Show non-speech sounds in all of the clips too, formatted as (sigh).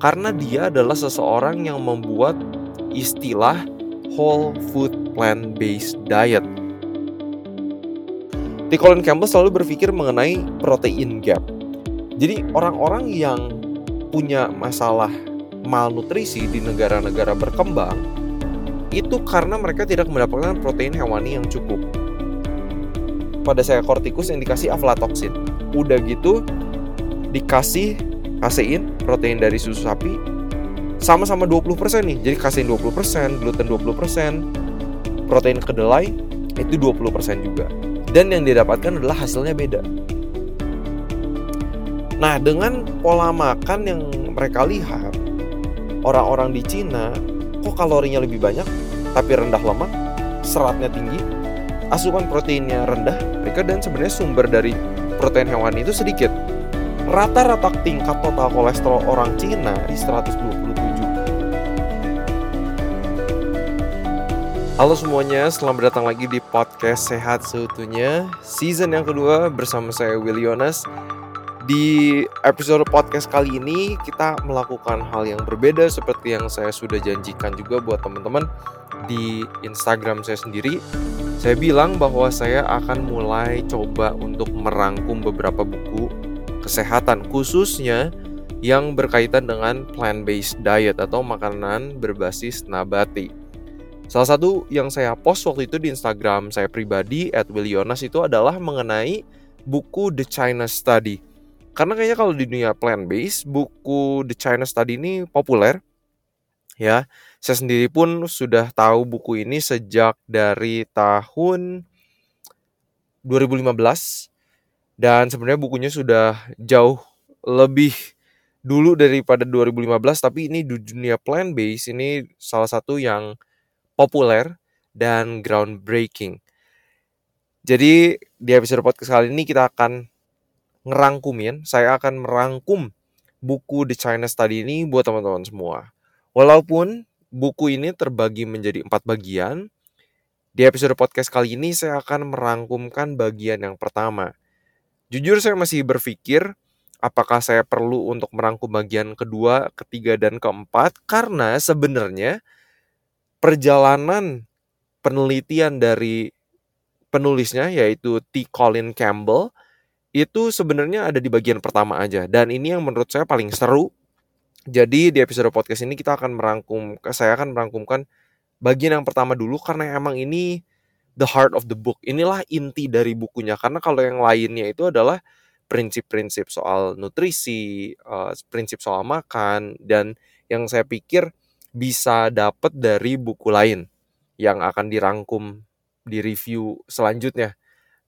karena dia adalah seseorang yang membuat istilah whole food plant-based diet. T. Colin Campbell selalu berpikir mengenai protein gap. Jadi orang-orang yang punya masalah malnutrisi di negara-negara berkembang itu karena mereka tidak mendapatkan protein hewani yang cukup. Pada saya kortikus yang dikasih aflatoksin. Udah gitu dikasih kasein protein dari susu sapi sama-sama 20% nih. Jadi kasein 20%, gluten 20%, protein kedelai itu 20% juga. Dan yang didapatkan adalah hasilnya beda. Nah, dengan pola makan yang mereka lihat, orang-orang di Cina kok kalorinya lebih banyak tapi rendah lemak, seratnya tinggi, asupan proteinnya rendah, mereka dan sebenarnya sumber dari protein hewani itu sedikit. Rata-rata tingkat total kolesterol orang Cina di 127. Halo semuanya, selamat datang lagi di podcast Sehat Seutuhnya Season yang kedua bersama saya Willy Yonas di episode podcast kali ini kita melakukan hal yang berbeda seperti yang saya sudah janjikan juga buat teman-teman di Instagram saya sendiri. Saya bilang bahwa saya akan mulai coba untuk merangkum beberapa buku kesehatan khususnya yang berkaitan dengan plant-based diet atau makanan berbasis nabati. Salah satu yang saya post waktu itu di Instagram saya pribadi @willyonas itu adalah mengenai buku The China Study. Karena kayaknya kalau di dunia plant based buku The China Study ini populer ya. Saya sendiri pun sudah tahu buku ini sejak dari tahun 2015 dan sebenarnya bukunya sudah jauh lebih dulu daripada 2015 tapi ini di dunia plant based ini salah satu yang populer dan groundbreaking. Jadi di episode podcast kali ini kita akan ngerangkumin, saya akan merangkum buku The China Study ini buat teman-teman semua. Walaupun buku ini terbagi menjadi empat bagian, di episode podcast kali ini saya akan merangkumkan bagian yang pertama. Jujur saya masih berpikir apakah saya perlu untuk merangkum bagian kedua, ketiga, dan keempat karena sebenarnya perjalanan penelitian dari penulisnya yaitu T. Colin Campbell itu sebenarnya ada di bagian pertama aja dan ini yang menurut saya paling seru. Jadi di episode podcast ini kita akan merangkum saya akan merangkumkan bagian yang pertama dulu karena emang ini the heart of the book. Inilah inti dari bukunya karena kalau yang lainnya itu adalah prinsip-prinsip soal nutrisi, uh, prinsip soal makan dan yang saya pikir bisa dapat dari buku lain yang akan dirangkum di review selanjutnya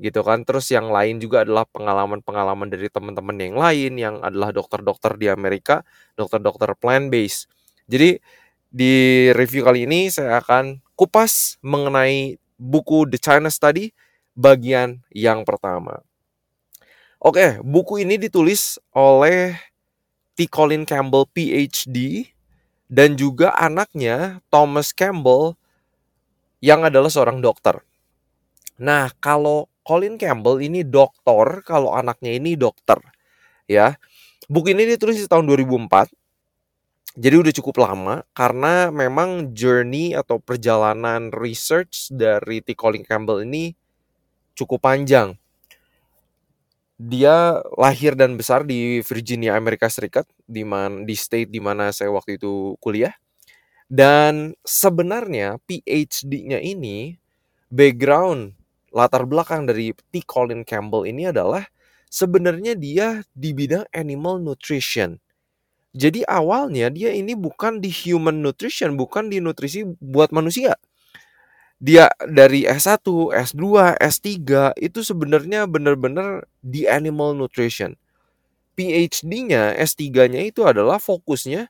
gitu kan. Terus yang lain juga adalah pengalaman-pengalaman dari teman-teman yang lain yang adalah dokter-dokter di Amerika, dokter-dokter plant based. Jadi di review kali ini saya akan kupas mengenai buku The China Study bagian yang pertama. Oke, buku ini ditulis oleh T. Colin Campbell PhD dan juga anaknya Thomas Campbell yang adalah seorang dokter. Nah, kalau Colin Campbell ini dokter, kalau anaknya ini dokter. Ya. Buku ini ditulis di tahun 2004. Jadi udah cukup lama karena memang journey atau perjalanan research dari T. Colin Campbell ini cukup panjang. Dia lahir dan besar di Virginia, Amerika Serikat, di man, di state di mana saya waktu itu kuliah. Dan sebenarnya PhD-nya ini background latar belakang dari T. Colin Campbell ini adalah sebenarnya dia di bidang animal nutrition. Jadi awalnya dia ini bukan di human nutrition, bukan di nutrisi buat manusia. Dia dari S1, S2, S3 itu sebenarnya benar-benar di animal nutrition. PhD-nya, S3-nya itu adalah fokusnya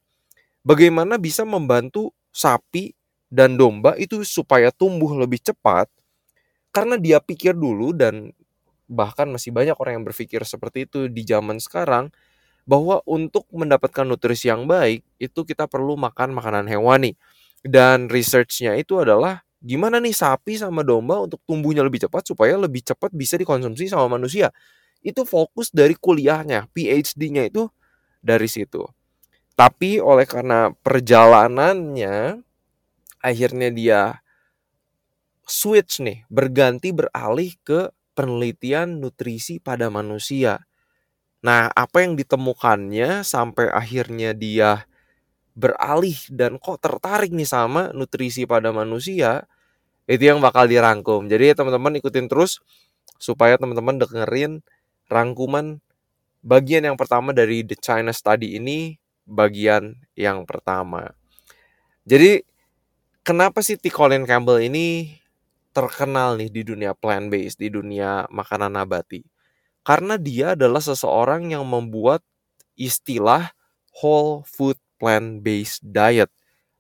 bagaimana bisa membantu sapi dan domba itu supaya tumbuh lebih cepat karena dia pikir dulu dan bahkan masih banyak orang yang berpikir seperti itu di zaman sekarang bahwa untuk mendapatkan nutrisi yang baik itu kita perlu makan makanan hewani dan researchnya itu adalah gimana nih sapi sama domba untuk tumbuhnya lebih cepat supaya lebih cepat bisa dikonsumsi sama manusia? Itu fokus dari kuliahnya PhD-nya itu dari situ. Tapi oleh karena perjalanannya akhirnya dia switch nih, berganti beralih ke penelitian nutrisi pada manusia. Nah, apa yang ditemukannya sampai akhirnya dia beralih dan kok tertarik nih sama nutrisi pada manusia, itu yang bakal dirangkum. Jadi teman-teman ikutin terus supaya teman-teman dengerin rangkuman bagian yang pertama dari The China Study ini bagian yang pertama. Jadi kenapa sih T. Colin Campbell ini terkenal nih di dunia plant based, di dunia makanan nabati? Karena dia adalah seseorang yang membuat istilah whole food plant based diet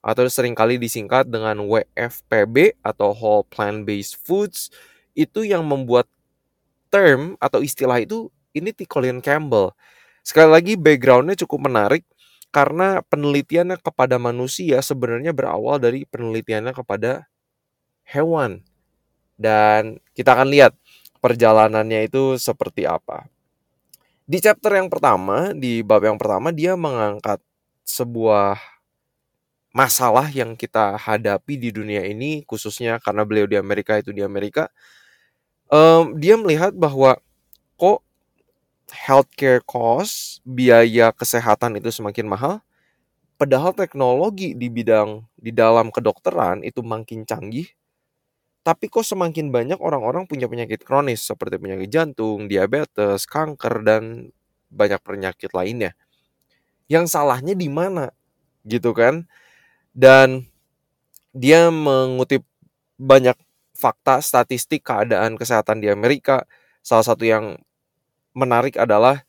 atau sering kali disingkat dengan WFPB atau whole plant based foods itu yang membuat term atau istilah itu ini T. Colin Campbell. Sekali lagi backgroundnya cukup menarik karena penelitiannya kepada manusia sebenarnya berawal dari penelitiannya kepada hewan. Dan kita akan lihat perjalanannya itu seperti apa. Di chapter yang pertama, di bab yang pertama dia mengangkat sebuah masalah yang kita hadapi di dunia ini khususnya karena beliau di Amerika itu di Amerika um, dia melihat bahwa kok healthcare cost, biaya kesehatan itu semakin mahal, padahal teknologi di bidang di dalam kedokteran itu makin canggih, tapi kok semakin banyak orang-orang punya penyakit kronis seperti penyakit jantung, diabetes, kanker dan banyak penyakit lainnya. Yang salahnya di mana? Gitu kan? Dan dia mengutip banyak fakta statistik keadaan kesehatan di Amerika. Salah satu yang menarik adalah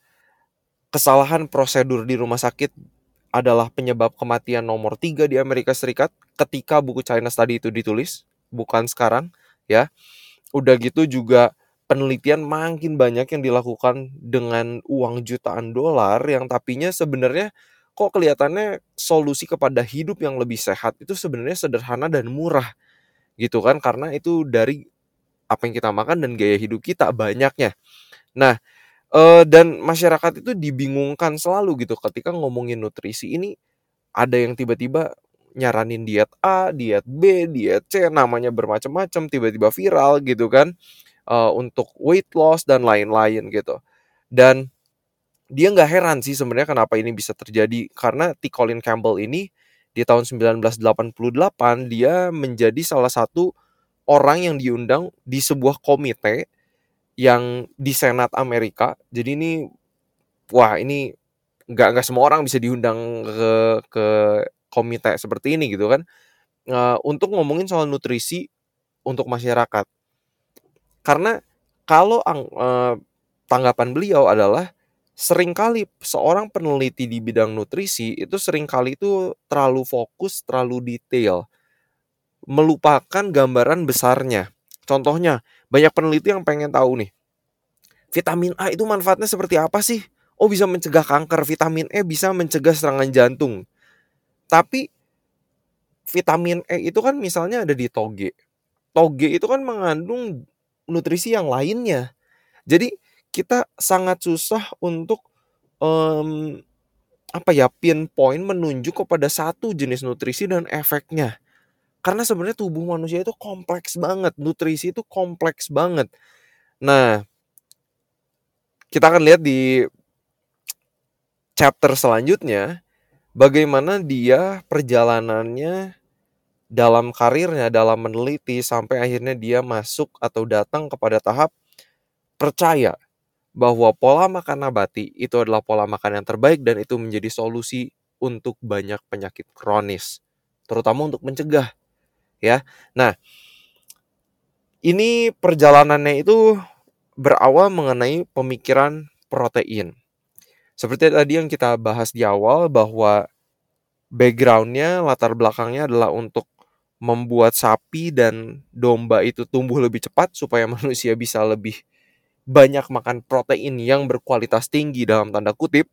kesalahan prosedur di rumah sakit adalah penyebab kematian nomor tiga di Amerika Serikat ketika buku China Study itu ditulis, bukan sekarang ya. Udah gitu juga penelitian makin banyak yang dilakukan dengan uang jutaan dolar yang tapinya sebenarnya kok kelihatannya solusi kepada hidup yang lebih sehat itu sebenarnya sederhana dan murah gitu kan karena itu dari apa yang kita makan dan gaya hidup kita banyaknya. Nah, Uh, dan masyarakat itu dibingungkan selalu gitu ketika ngomongin nutrisi ini ada yang tiba-tiba nyaranin diet A, diet B, diet C, namanya bermacam-macam, tiba-tiba viral gitu kan uh, untuk weight loss dan lain-lain gitu. Dan dia nggak heran sih sebenarnya kenapa ini bisa terjadi karena T. Colin Campbell ini di tahun 1988 dia menjadi salah satu orang yang diundang di sebuah komite yang di Senat Amerika. Jadi ini wah ini nggak nggak semua orang bisa diundang ke ke komite seperti ini gitu kan. Untuk ngomongin soal nutrisi untuk masyarakat. Karena kalau uh, tanggapan beliau adalah sering kali seorang peneliti di bidang nutrisi itu sering kali itu terlalu fokus, terlalu detail, melupakan gambaran besarnya. Contohnya, banyak peneliti yang pengen tahu nih, vitamin A itu manfaatnya seperti apa sih? Oh bisa mencegah kanker, vitamin E bisa mencegah serangan jantung. Tapi vitamin E itu kan misalnya ada di toge. Toge itu kan mengandung nutrisi yang lainnya. Jadi kita sangat susah untuk um, apa ya pinpoint menunjuk kepada satu jenis nutrisi dan efeknya. Karena sebenarnya tubuh manusia itu kompleks banget, nutrisi itu kompleks banget. Nah, kita akan lihat di chapter selanjutnya bagaimana dia perjalanannya dalam karirnya, dalam meneliti sampai akhirnya dia masuk atau datang kepada tahap percaya bahwa pola makan nabati itu adalah pola makan yang terbaik dan itu menjadi solusi untuk banyak penyakit kronis, terutama untuk mencegah ya. Nah, ini perjalanannya itu berawal mengenai pemikiran protein. Seperti tadi yang kita bahas di awal bahwa backgroundnya, latar belakangnya adalah untuk membuat sapi dan domba itu tumbuh lebih cepat supaya (laughs) manusia bisa lebih banyak makan protein yang berkualitas tinggi dalam tanda kutip.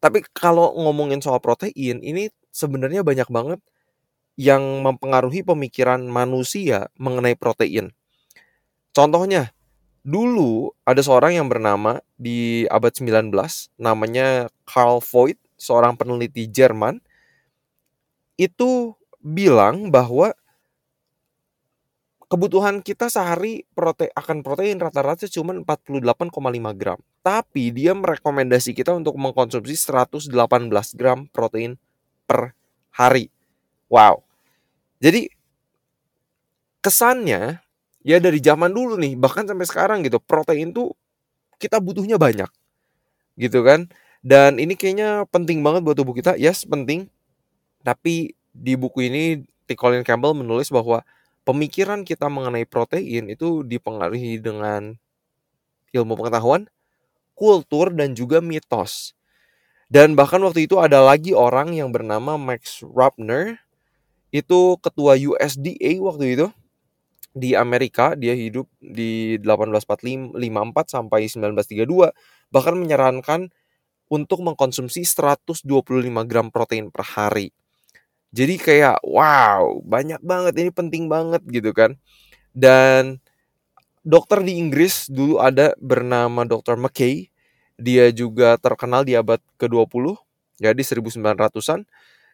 Tapi kalau ngomongin soal protein, ini sebenarnya banyak banget yang mempengaruhi pemikiran manusia mengenai protein. Contohnya, dulu ada seorang yang bernama di abad 19 namanya Carl Voigt seorang peneliti Jerman itu bilang bahwa kebutuhan kita sehari prote akan protein rata-rata cuma 48,5 gram. Tapi dia merekomendasi kita untuk mengkonsumsi 118 gram protein per hari. Wow. Jadi kesannya ya dari zaman dulu nih bahkan sampai sekarang gitu protein tuh kita butuhnya banyak gitu kan dan ini kayaknya penting banget buat tubuh kita yes penting tapi di buku ini T. Colin Campbell menulis bahwa pemikiran kita mengenai protein itu dipengaruhi dengan ilmu pengetahuan, kultur, dan juga mitos. Dan bahkan waktu itu ada lagi orang yang bernama Max Rubner, itu ketua USDA waktu itu di Amerika, dia hidup di 1854 sampai 1932, bahkan menyarankan untuk mengkonsumsi 125 gram protein per hari. Jadi kayak wow, banyak banget ini penting banget gitu kan. Dan dokter di Inggris dulu ada bernama Dr. McKay. Dia juga terkenal di abad ke-20, ya di 1900-an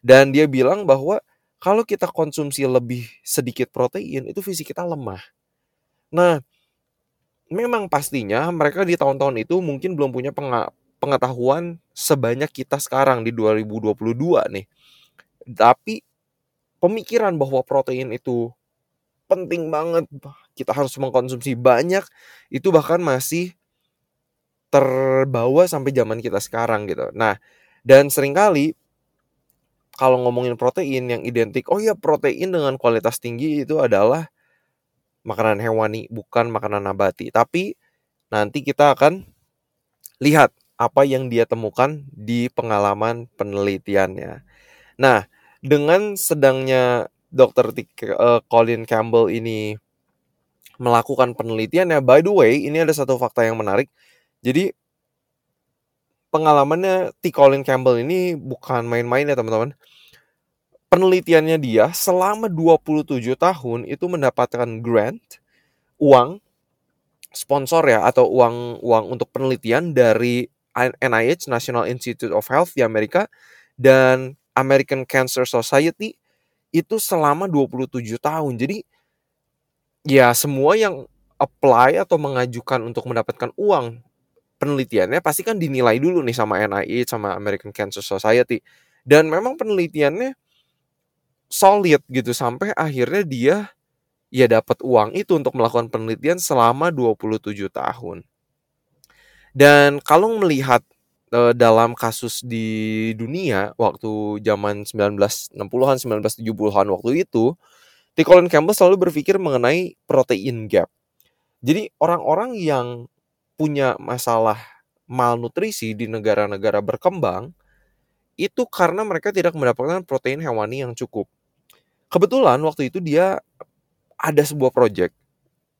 dan dia bilang bahwa kalau kita konsumsi lebih sedikit protein itu fisik kita lemah. Nah, memang pastinya mereka di tahun-tahun itu mungkin belum punya pengetahuan sebanyak kita sekarang di 2022 nih tapi pemikiran bahwa protein itu penting banget, kita harus mengkonsumsi banyak, itu bahkan masih terbawa sampai zaman kita sekarang gitu. Nah, dan sering kali kalau ngomongin protein yang identik, oh ya protein dengan kualitas tinggi itu adalah makanan hewani, bukan makanan nabati. Tapi nanti kita akan lihat apa yang dia temukan di pengalaman penelitiannya. Nah, dengan sedangnya Dr. uh, Colin Campbell ini melakukan penelitian ya, by the way, ini ada satu fakta yang menarik. Jadi pengalamannya T. Colin Campbell ini bukan main-main ya teman-teman. Penelitiannya dia selama 27 tahun itu mendapatkan grant, uang, sponsor ya atau uang uang untuk penelitian dari NIH National Institute of Health di Amerika dan American Cancer Society itu selama 27 tahun. Jadi ya semua yang apply atau mengajukan untuk mendapatkan uang penelitiannya pasti kan dinilai dulu nih sama NIH sama American Cancer Society. Dan memang penelitiannya solid gitu sampai akhirnya dia ya dapat uang itu untuk melakukan penelitian selama 27 tahun. Dan kalau melihat uh, dalam kasus di dunia waktu zaman 1960-an, 1970-an waktu itu, T. Colin Campbell selalu berpikir mengenai protein gap. Jadi orang-orang yang punya masalah malnutrisi di negara-negara berkembang itu karena mereka tidak mendapatkan protein hewani yang cukup. Kebetulan waktu itu dia ada sebuah project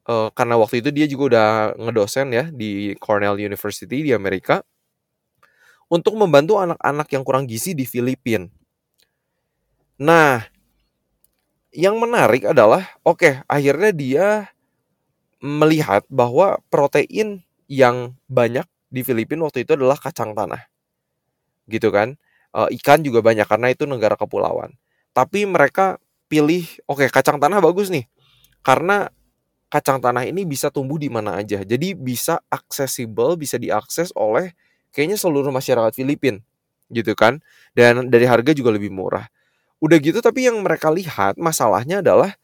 uh, karena waktu itu dia juga udah ngedosen ya di Cornell University di Amerika untuk membantu anak-anak yang kurang gizi di Filipina. Nah, yang menarik adalah, oke, okay, akhirnya dia melihat bahwa protein yang banyak di Filipina waktu itu adalah kacang tanah. Gitu kan? E, ikan juga banyak karena itu negara kepulauan. Tapi mereka pilih, oke, okay, kacang tanah bagus nih. Karena kacang tanah ini bisa tumbuh di mana aja. Jadi bisa accessible, bisa diakses oleh kayaknya seluruh masyarakat Filipin gitu kan dan dari harga juga lebih murah udah gitu tapi yang mereka lihat masalahnya adalah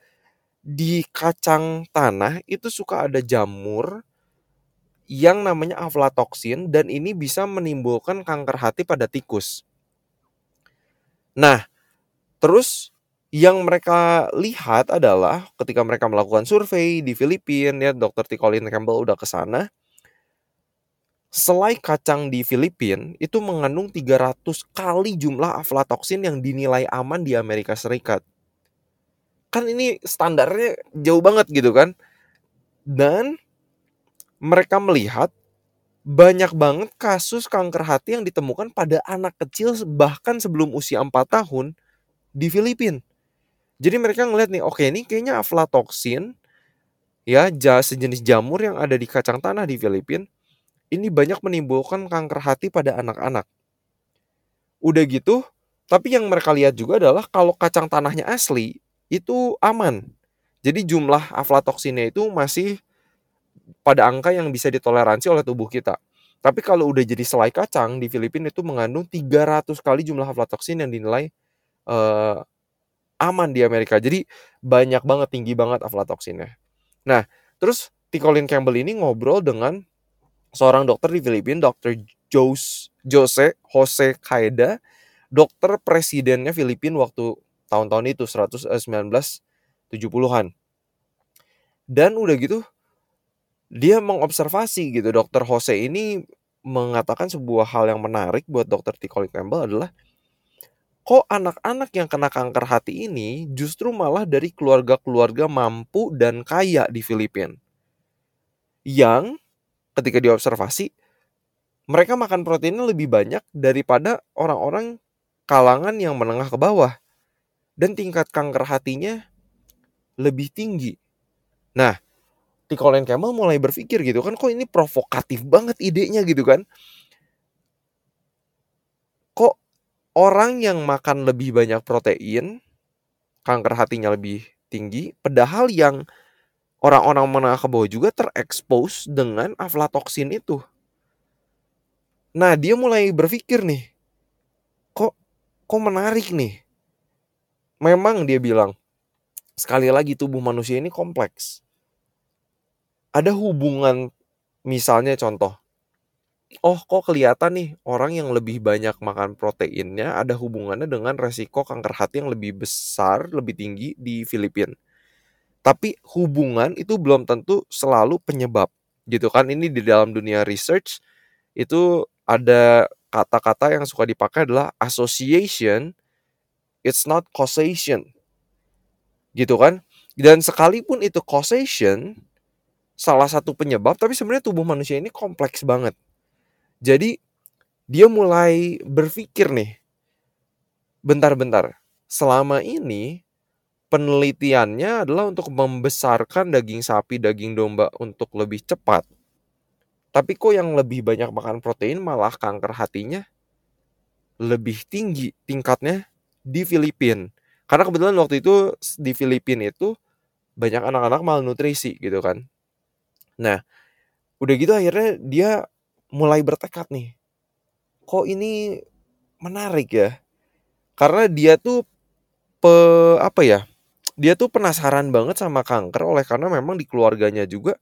di kacang tanah itu suka ada jamur yang namanya aflatoksin dan ini bisa menimbulkan kanker hati pada tikus. Nah, terus yang mereka lihat adalah ketika mereka melakukan survei di Filipina ya Dr. T. Colin Campbell udah ke sana Selai kacang di Filipina itu mengandung 300 kali jumlah aflatoksin yang dinilai aman di Amerika Serikat. Kan ini standarnya jauh banget gitu kan. Dan mereka melihat banyak banget kasus kanker hati yang ditemukan pada anak kecil bahkan sebelum usia 4 tahun di Filipina. Jadi mereka ngeliat nih, oke ini kayaknya aflatoksin ya sejenis jamur yang ada di kacang tanah di Filipina ini banyak menimbulkan kanker hati pada anak-anak. Udah gitu, tapi yang mereka lihat juga adalah kalau kacang tanahnya asli itu aman. Jadi jumlah aflatoksinnya itu masih pada angka yang bisa ditoleransi oleh tubuh kita. Tapi kalau udah jadi selai kacang di Filipina itu mengandung 300 kali jumlah aflatoksin yang dinilai uh, aman di Amerika. Jadi banyak banget, tinggi banget aflatoksinnya. Nah, terus T. Colin Campbell ini ngobrol dengan seorang dokter di Filipina, Dr. Jose, Jose Jose Kaeda, dokter presidennya Filipina waktu tahun-tahun itu 1970-an. Eh, Dan udah gitu dia mengobservasi gitu dokter Jose ini mengatakan sebuah hal yang menarik buat dokter T. Colin Campbell adalah kok anak-anak yang kena kanker hati ini justru malah dari keluarga-keluarga mampu dan kaya di Filipina. Yang ketika diobservasi, mereka makan proteinnya lebih banyak daripada orang-orang kalangan yang menengah ke bawah. Dan tingkat kanker hatinya lebih tinggi. Nah, T. Colin Campbell mulai berpikir gitu kan, kok ini provokatif banget idenya gitu kan. Kok orang yang makan lebih banyak protein, kanker hatinya lebih tinggi, padahal yang orang-orang menengah ke bawah juga terekspos dengan aflatoksin itu. Nah, dia mulai berpikir nih, kok kok menarik nih. Memang dia bilang, sekali lagi tubuh manusia ini kompleks. Ada hubungan, misalnya contoh, oh kok kelihatan nih orang yang lebih banyak makan proteinnya ada hubungannya dengan resiko kanker hati yang lebih besar, lebih tinggi di Filipina. Tapi hubungan itu belum tentu selalu penyebab gitu kan. Ini di dalam dunia research itu ada kata-kata yang suka dipakai adalah association it's not causation. Gitu kan? Dan sekalipun itu causation salah satu penyebab tapi sebenarnya tubuh manusia ini kompleks banget jadi dia mulai berpikir nih, bentar-bentar, selama ini penelitiannya adalah untuk membesarkan daging sapi, daging domba untuk lebih cepat. Tapi kok yang lebih banyak makan protein malah kanker hatinya lebih tinggi tingkatnya di Filipina. Karena kebetulan waktu itu di Filipina itu banyak anak-anak malnutrisi gitu kan. Nah, udah gitu akhirnya dia mulai bertekad nih. Kok ini menarik ya? Karena dia tuh pe apa ya? Dia tuh penasaran banget sama kanker oleh karena memang di keluarganya juga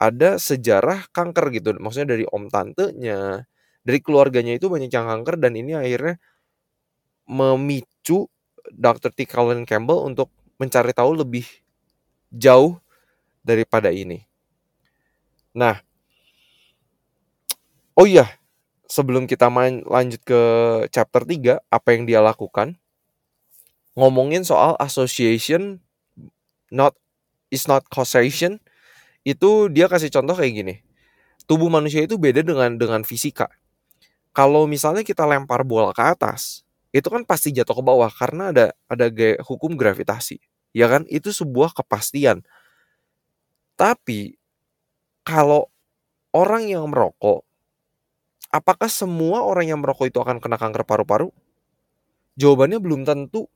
ada sejarah kanker gitu. Maksudnya dari om tantenya, dari keluarganya itu banyak yang kanker dan ini akhirnya memicu Dr. T. Colin Campbell untuk mencari tahu lebih jauh daripada ini. Nah, Oh iya, sebelum kita main lanjut ke chapter 3, apa yang dia lakukan? Ngomongin soal association not is not causation, itu dia kasih contoh kayak gini. Tubuh manusia itu beda dengan dengan fisika. Kalau misalnya kita lempar bola ke atas, itu kan pasti jatuh ke bawah karena ada ada hukum gravitasi. Ya kan? Itu sebuah kepastian. Tapi kalau orang yang merokok Apakah semua orang yang merokok itu akan kena kanker paru-paru? Jawabannya belum tentu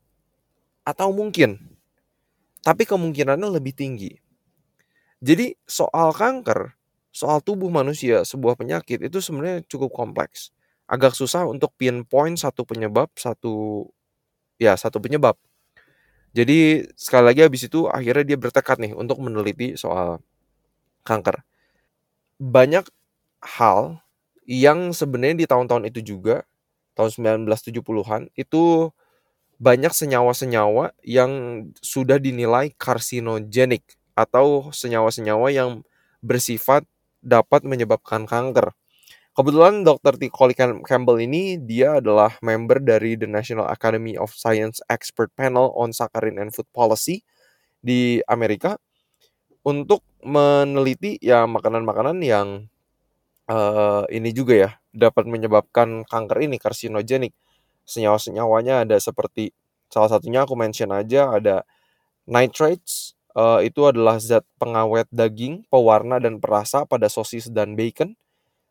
atau mungkin. Tapi kemungkinannya lebih tinggi. Jadi soal kanker, soal tubuh manusia, sebuah penyakit itu sebenarnya cukup kompleks. Agak susah untuk pinpoint satu penyebab, satu ya satu penyebab. Jadi sekali lagi habis itu akhirnya dia bertekad nih untuk meneliti soal kanker. Banyak hal yang sebenarnya di tahun-tahun itu juga tahun 1970-an itu banyak senyawa-senyawa yang sudah dinilai karsinogenik atau senyawa-senyawa yang bersifat dapat menyebabkan kanker. Kebetulan Dr. T. Colin Campbell ini dia adalah member dari the National Academy of Science Expert Panel on Saccharin and Food Policy di Amerika untuk meneliti ya makanan-makanan yang uh, ini juga ya, dapat menyebabkan kanker ini karsinogenik. Senyawa-senyawanya ada seperti salah satunya aku mention aja ada nitrates, uh, itu adalah zat pengawet daging, pewarna dan perasa pada sosis dan bacon.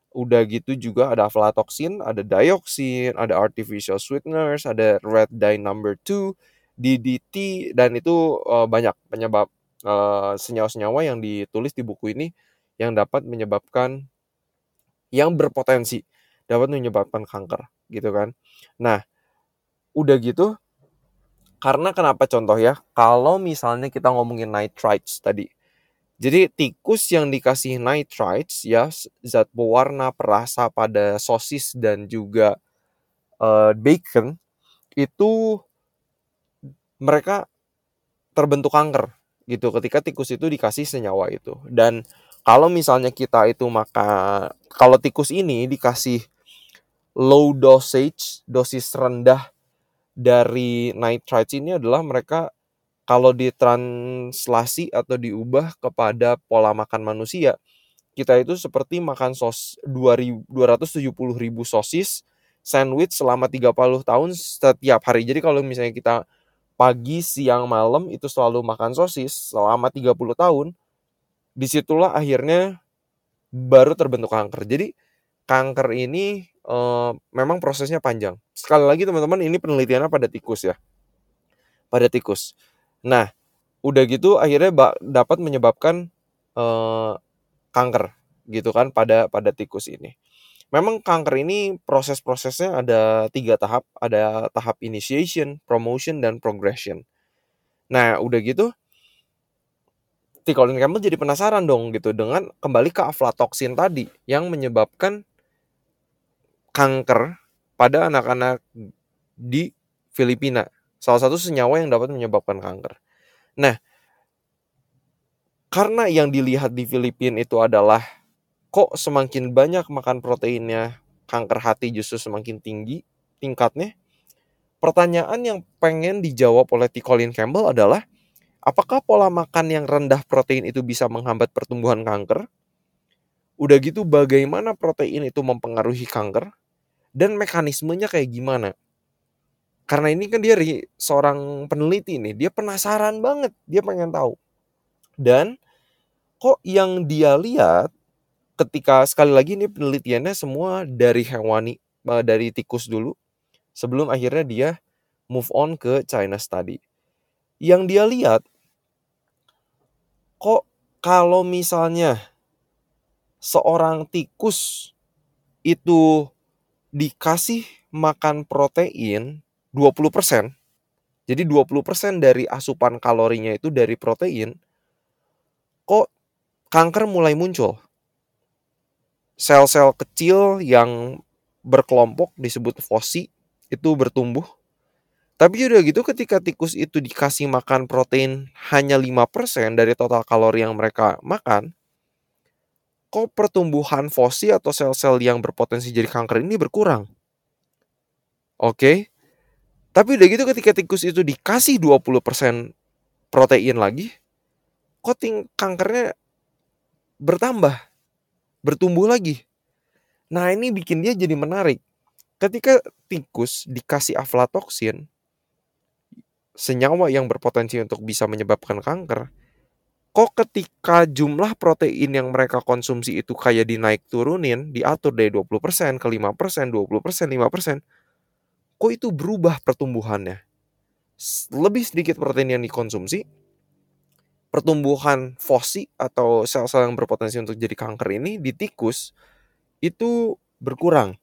Udah gitu juga ada aflatoxin, ada dioksin, ada artificial sweeteners, ada red dye number 2, DDT dan itu uh, banyak penyebab senyawa-senyawa yang ditulis di buku ini yang dapat menyebabkan yang berpotensi dapat menyebabkan kanker gitu kan. Nah, udah gitu karena kenapa contoh ya? Kalau misalnya kita ngomongin nitrites tadi. Jadi tikus yang dikasih nitrites ya zat pewarna perasa pada sosis dan juga uh, bacon itu mereka terbentuk kanker gitu ketika tikus itu dikasih senyawa itu. Dan kalau misalnya kita itu maka kalau tikus ini dikasih low dosage, dosis rendah dari nitrites ini adalah mereka kalau ditranslasi atau diubah kepada pola makan manusia, kita itu seperti makan sos 270 ribu sosis sandwich selama 30 tahun setiap hari. Jadi kalau misalnya kita pagi, siang, malam itu selalu makan sosis selama 30 tahun, di situlah akhirnya baru terbentuk kanker. Jadi kanker ini uh, memang prosesnya panjang. Sekali lagi teman-teman ini penelitiannya pada tikus ya. Pada tikus. Nah, udah gitu akhirnya dapat menyebabkan uh, kanker gitu kan pada pada tikus ini. Memang kanker ini proses-prosesnya ada tiga tahap, ada tahap initiation, promotion, dan progression. Nah, udah gitu, T. Colin Campbell jadi penasaran dong gitu dengan kembali ke aflatoxin tadi yang menyebabkan kanker pada anak-anak di Filipina. Salah satu senyawa yang dapat menyebabkan kanker. Nah, karena yang dilihat di Filipina itu adalah kok semakin banyak makan proteinnya, kanker hati justru semakin tinggi tingkatnya. Pertanyaan yang pengen dijawab oleh T. Colin Campbell adalah, apakah pola makan yang rendah protein itu bisa menghambat pertumbuhan kanker? Udah gitu bagaimana protein itu mempengaruhi kanker? Dan mekanismenya kayak gimana? karena ini kan dia seorang peneliti nih, dia penasaran banget, dia pengen tahu. Dan kok yang dia lihat ketika sekali lagi ini penelitiannya semua dari hewani, eh, dari tikus dulu, sebelum akhirnya dia move on ke China study. Yang dia lihat, kok kalau misalnya seorang tikus itu dikasih makan protein 20%. Jadi 20% dari asupan kalorinya itu dari protein. Kok kanker mulai muncul? Sel-sel kecil yang berkelompok disebut fosi itu bertumbuh. Tapi udah gitu ketika tikus itu dikasih makan protein hanya 5% dari total kalori yang mereka makan, kok pertumbuhan fosi atau sel-sel yang berpotensi jadi kanker ini berkurang. Oke. Tapi udah gitu ketika tikus itu dikasih 20% protein lagi, kok kankernya bertambah, bertumbuh lagi. Nah ini bikin dia jadi menarik. Ketika tikus dikasih aflatoxin, senyawa yang berpotensi untuk bisa menyebabkan kanker, kok ketika jumlah protein yang mereka konsumsi itu kayak dinaik turunin, diatur dari 20% ke 5%, 20%, 5%, kok itu berubah pertumbuhannya. Lebih sedikit protein yang dikonsumsi, pertumbuhan fosi atau sel-sel yang berpotensi untuk jadi kanker ini di tikus itu berkurang.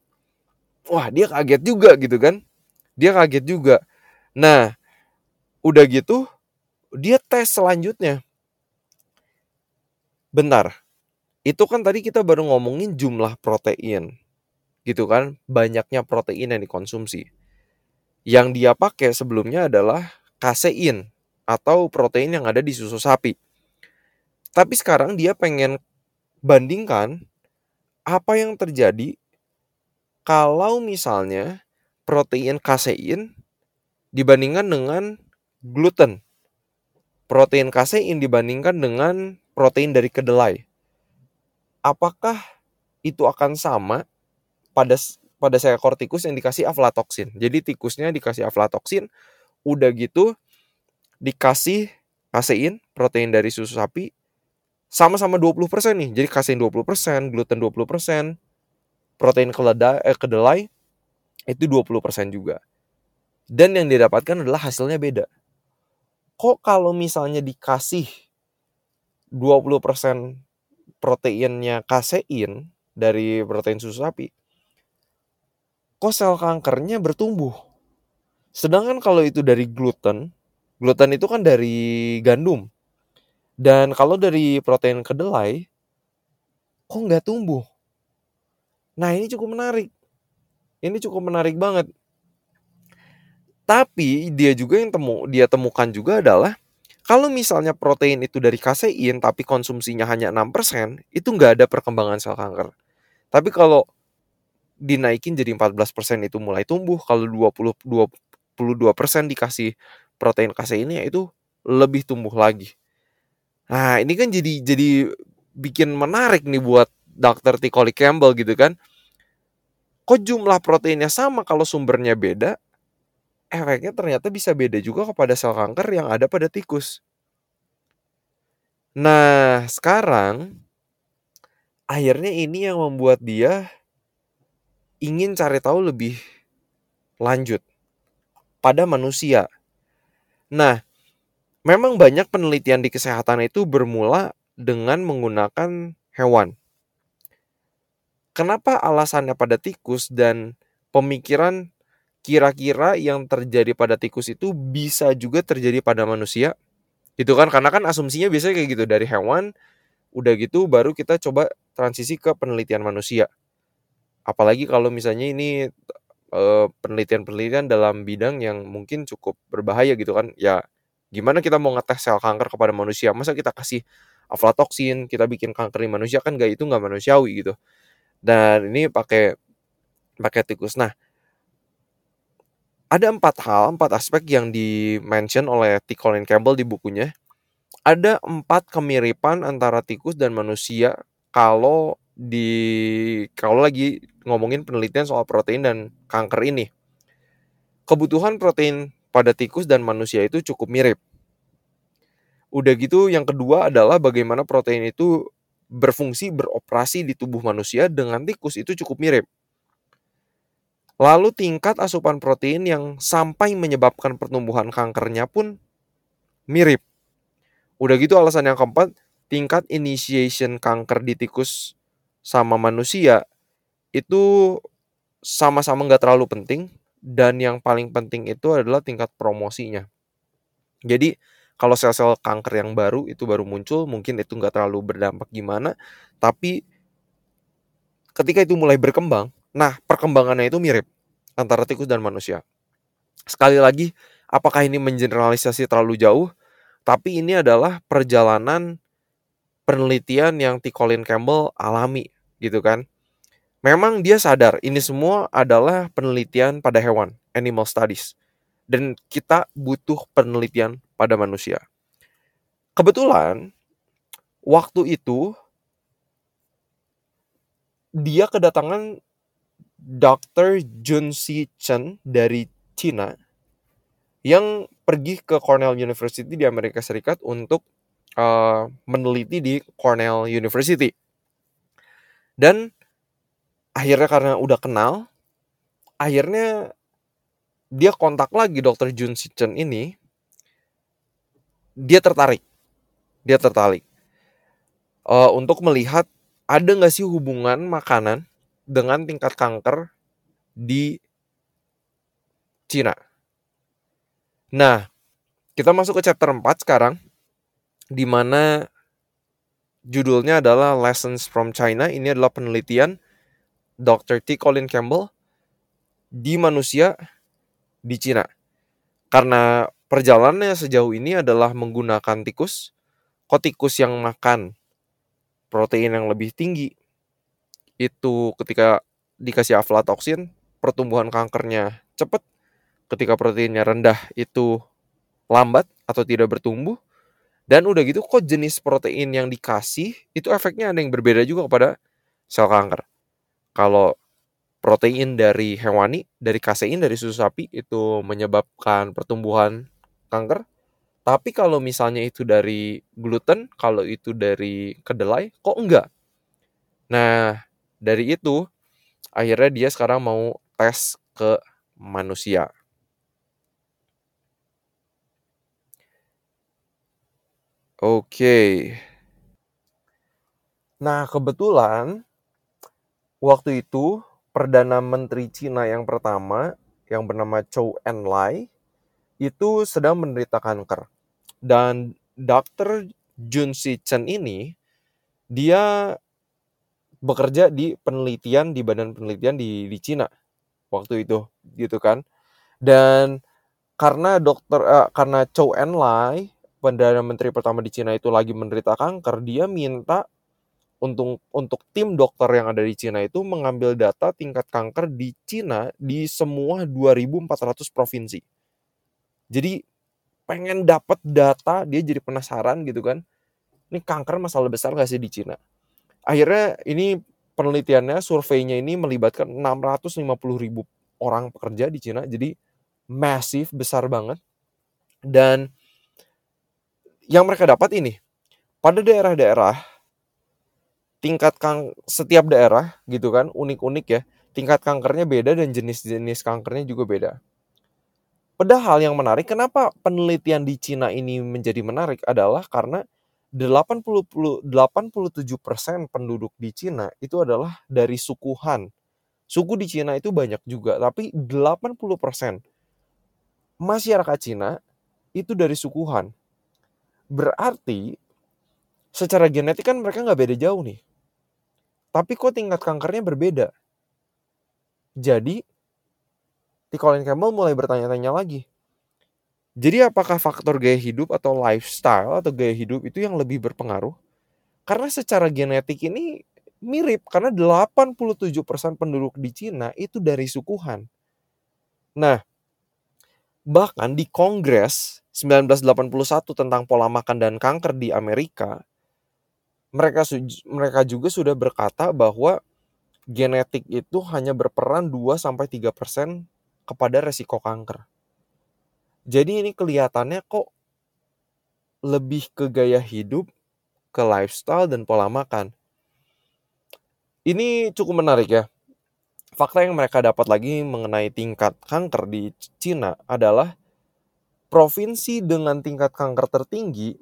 Wah, dia kaget juga gitu kan. Dia kaget juga. Nah, udah gitu, dia tes selanjutnya. Bentar, itu kan tadi kita baru ngomongin jumlah protein. Gitu kan, banyaknya protein yang dikonsumsi. Yang dia pakai sebelumnya adalah kasein atau protein yang ada di susu sapi. Tapi sekarang dia pengen bandingkan apa yang terjadi kalau misalnya protein kasein dibandingkan dengan gluten. Protein kasein dibandingkan dengan protein dari kedelai. Apakah itu akan sama pada pada seekor tikus yang dikasih aflatoksin. Jadi tikusnya dikasih aflatoksin, udah gitu dikasih kasein, protein dari susu sapi, sama-sama 20% nih. Jadi kasein 20%, gluten 20%. protein keledai, eh, kedelai itu 20% juga. Dan yang didapatkan adalah hasilnya beda. Kok kalau misalnya dikasih 20% proteinnya kasein dari protein susu sapi, kok sel kankernya bertumbuh. Sedangkan kalau itu dari gluten, gluten itu kan dari gandum. Dan kalau dari protein kedelai, kok nggak tumbuh? Nah ini cukup menarik. Ini cukup menarik banget. Tapi dia juga yang temu dia temukan juga adalah kalau misalnya protein itu dari kasein tapi konsumsinya hanya 6%, itu nggak ada perkembangan sel kanker. Tapi kalau dinaikin jadi 14% itu mulai tumbuh, kalau 20 22% dikasih protein kaseinnya itu lebih tumbuh lagi. Nah, ini kan jadi jadi bikin menarik nih buat Dr. T. Coley Campbell gitu kan. Kok jumlah proteinnya sama kalau sumbernya beda, efeknya ternyata bisa beda juga kepada sel kanker yang ada pada tikus. Nah, sekarang akhirnya ini yang membuat dia ingin cari tahu lebih lanjut pada manusia. Nah, memang banyak penelitian di kesehatan itu bermula dengan menggunakan hewan. Kenapa alasannya pada tikus dan pemikiran kira-kira yang terjadi pada tikus itu bisa juga terjadi pada manusia? Itu kan karena kan asumsinya biasanya kayak gitu dari hewan udah gitu baru kita coba transisi ke penelitian manusia. Apalagi kalau misalnya ini penelitian-penelitian dalam bidang yang mungkin cukup berbahaya gitu kan. Ya gimana kita mau ngetes sel kanker kepada manusia? Masa kita kasih aflatoksin, kita bikin kanker di manusia kan gak itu nggak manusiawi gitu. Dan ini pakai pakai tikus. Nah, ada empat hal, empat aspek yang di-mention oleh T. Colin Campbell di bukunya. Ada empat kemiripan antara tikus dan manusia kalau di kalau lagi ngomongin penelitian soal protein dan kanker ini. Kebutuhan protein pada tikus dan manusia itu cukup mirip. Udah gitu yang kedua adalah bagaimana protein itu berfungsi beroperasi di tubuh manusia dengan tikus itu cukup mirip. Lalu tingkat asupan protein yang sampai menyebabkan pertumbuhan kankernya pun mirip. Udah gitu alasan yang keempat, tingkat initiation kanker di tikus sama manusia itu sama-sama nggak terlalu penting dan yang paling penting itu adalah tingkat promosinya. Jadi kalau sel-sel kanker yang baru itu baru muncul, mungkin itu nggak terlalu berdampak gimana. Tapi ketika itu mulai berkembang, nah perkembangannya itu mirip antara tikus dan manusia. Sekali lagi, apakah ini mengeneralisasi terlalu jauh? Tapi ini adalah perjalanan penelitian yang T. Colin Campbell alami, gitu kan. Memang dia sadar ini semua adalah penelitian pada hewan, animal studies dan kita butuh penelitian pada manusia. Kebetulan waktu itu dia kedatangan Dr. Jun Si Chen dari Cina yang pergi ke Cornell University di Amerika Serikat untuk uh, meneliti di Cornell University. Dan akhirnya karena udah kenal, akhirnya dia kontak lagi dokter Jun Si Chen ini. Dia tertarik. Dia tertarik. Uh, untuk melihat ada nggak sih hubungan makanan dengan tingkat kanker di Cina. Nah, kita masuk ke chapter 4 sekarang di mana judulnya adalah Lessons from China. Ini adalah penelitian Dr. T. Colin Campbell di manusia di Cina. Karena perjalanannya sejauh ini adalah menggunakan tikus. Kok tikus yang makan protein yang lebih tinggi itu ketika dikasih aflatoksin pertumbuhan kankernya cepat. Ketika proteinnya rendah itu lambat atau tidak bertumbuh. Dan udah gitu kok jenis protein yang dikasih itu efeknya ada yang berbeda juga kepada sel kanker. Kalau protein dari hewani, dari kasein, dari susu sapi itu menyebabkan pertumbuhan kanker. Tapi kalau misalnya itu dari gluten, kalau itu dari kedelai, kok enggak? Nah, dari itu akhirnya dia sekarang mau tes ke manusia. Oke. Nah, kebetulan waktu itu Perdana Menteri Cina yang pertama yang bernama Zhou Enlai itu sedang menderita kanker. Dan Dr. Jun Si Chen ini dia bekerja di penelitian di badan penelitian di di Cina waktu itu gitu kan. Dan karena dokter uh, karena Zhou Enlai Perdana Menteri pertama di Cina itu lagi menderita kanker, dia minta untuk untuk tim dokter yang ada di Cina itu mengambil data tingkat kanker di Cina di semua 2.400 provinsi. Jadi pengen dapat data, dia jadi penasaran gitu kan. Ini kanker masalah besar gak sih di Cina? Akhirnya ini penelitiannya, surveinya ini melibatkan 650 ribu orang pekerja di Cina. Jadi masif, besar banget. Dan yang mereka dapat ini pada daerah-daerah tingkat kang setiap daerah gitu kan unik-unik ya tingkat kankernya beda dan jenis-jenis kankernya juga beda. Padahal yang menarik kenapa penelitian di Cina ini menjadi menarik adalah karena 80 87% penduduk di Cina itu adalah dari suku Han. Suku di Cina itu banyak juga, tapi 80% masyarakat Cina itu dari suku Han. Berarti secara genetik kan mereka nggak beda jauh nih. Tapi kok tingkat kankernya berbeda. Jadi, T. Colin Campbell mulai bertanya-tanya lagi. Jadi apakah faktor gaya hidup atau lifestyle atau gaya hidup itu yang lebih berpengaruh? Karena secara genetik ini mirip karena 87% penduduk di Cina itu dari suku Han. Nah, bahkan di Kongres 1981 tentang pola makan dan kanker di Amerika, mereka mereka juga sudah berkata bahwa genetik itu hanya berperan 2 sampai 3% kepada resiko kanker. Jadi ini kelihatannya kok lebih ke gaya hidup, ke lifestyle dan pola makan. Ini cukup menarik ya. Fakta yang mereka dapat lagi mengenai tingkat kanker di Cina adalah provinsi dengan tingkat kanker tertinggi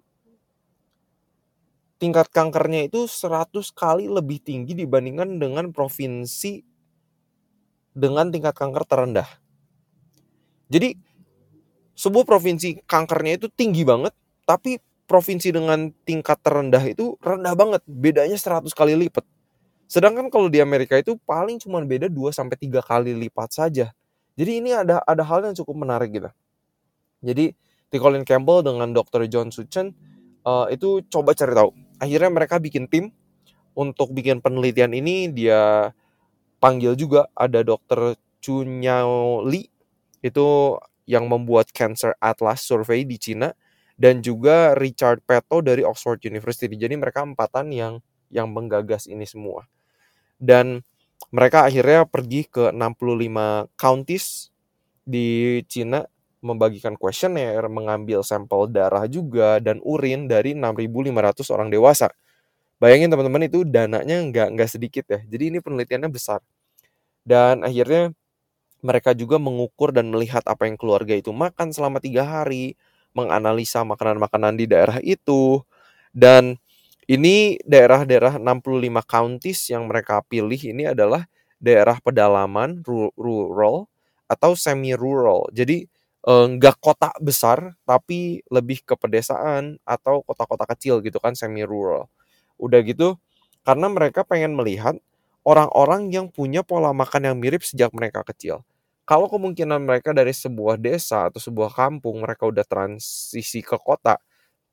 tingkat kankernya itu 100 kali lebih tinggi dibandingkan dengan provinsi dengan tingkat kanker terendah. Jadi sebuah provinsi kankernya itu tinggi banget, tapi provinsi dengan tingkat terendah itu rendah banget, bedanya 100 kali lipat. Sedangkan kalau di Amerika itu paling cuma beda 2 sampai 3 kali lipat saja. Jadi ini ada ada hal yang cukup menarik gitu. Jadi T. Colin Campbell dengan Dr. John Suchen uh, itu coba cari tahu. Akhirnya mereka bikin tim untuk bikin penelitian ini dia panggil juga ada Dr. Chunyao Li itu yang membuat Cancer Atlas Survey di Cina dan juga Richard Peto dari Oxford University. Jadi mereka empatan yang yang menggagas ini semua. Dan mereka akhirnya pergi ke 65 counties di Cina membagikan kuesioner, mengambil sampel darah juga dan urin dari 6.500 orang dewasa. Bayangin teman-teman itu dananya nggak nggak sedikit ya. Jadi ini penelitiannya besar. Dan akhirnya mereka juga mengukur dan melihat apa yang keluarga itu makan selama tiga hari, menganalisa makanan-makanan di daerah itu, dan ini daerah-daerah 65 counties yang mereka pilih ini adalah daerah pedalaman rural atau semi rural. Jadi nggak kota besar tapi lebih ke pedesaan atau kota-kota kecil gitu kan semi rural. Udah gitu karena mereka pengen melihat orang-orang yang punya pola makan yang mirip sejak mereka kecil. Kalau kemungkinan mereka dari sebuah desa atau sebuah kampung mereka udah transisi ke kota,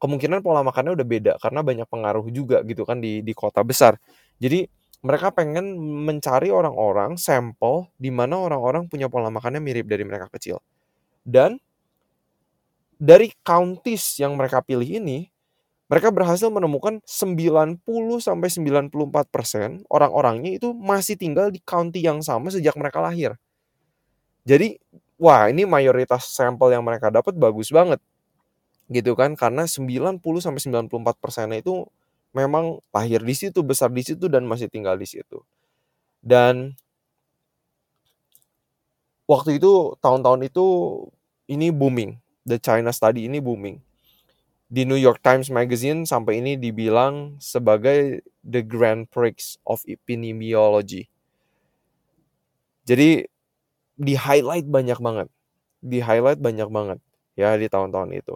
kemungkinan pola makannya udah beda karena banyak pengaruh juga gitu kan di di kota besar. Jadi mereka pengen mencari orang-orang sampel di mana orang-orang punya pola makannya mirip dari mereka kecil. Dan dari counties yang mereka pilih ini, mereka berhasil menemukan 90 sampai 94% orang-orangnya itu masih tinggal di county yang sama sejak mereka lahir. Jadi, wah ini mayoritas sampel yang mereka dapat bagus banget. Gitu kan? Karena 90 sampai 94% itu memang lahir di situ, besar di situ dan masih tinggal di situ. Dan waktu itu tahun-tahun itu ini booming. The China Study ini booming. Di New York Times Magazine sampai ini dibilang sebagai the Grand Prix of Epidemiology. Jadi di highlight banyak banget. Di highlight banyak banget ya di tahun-tahun itu.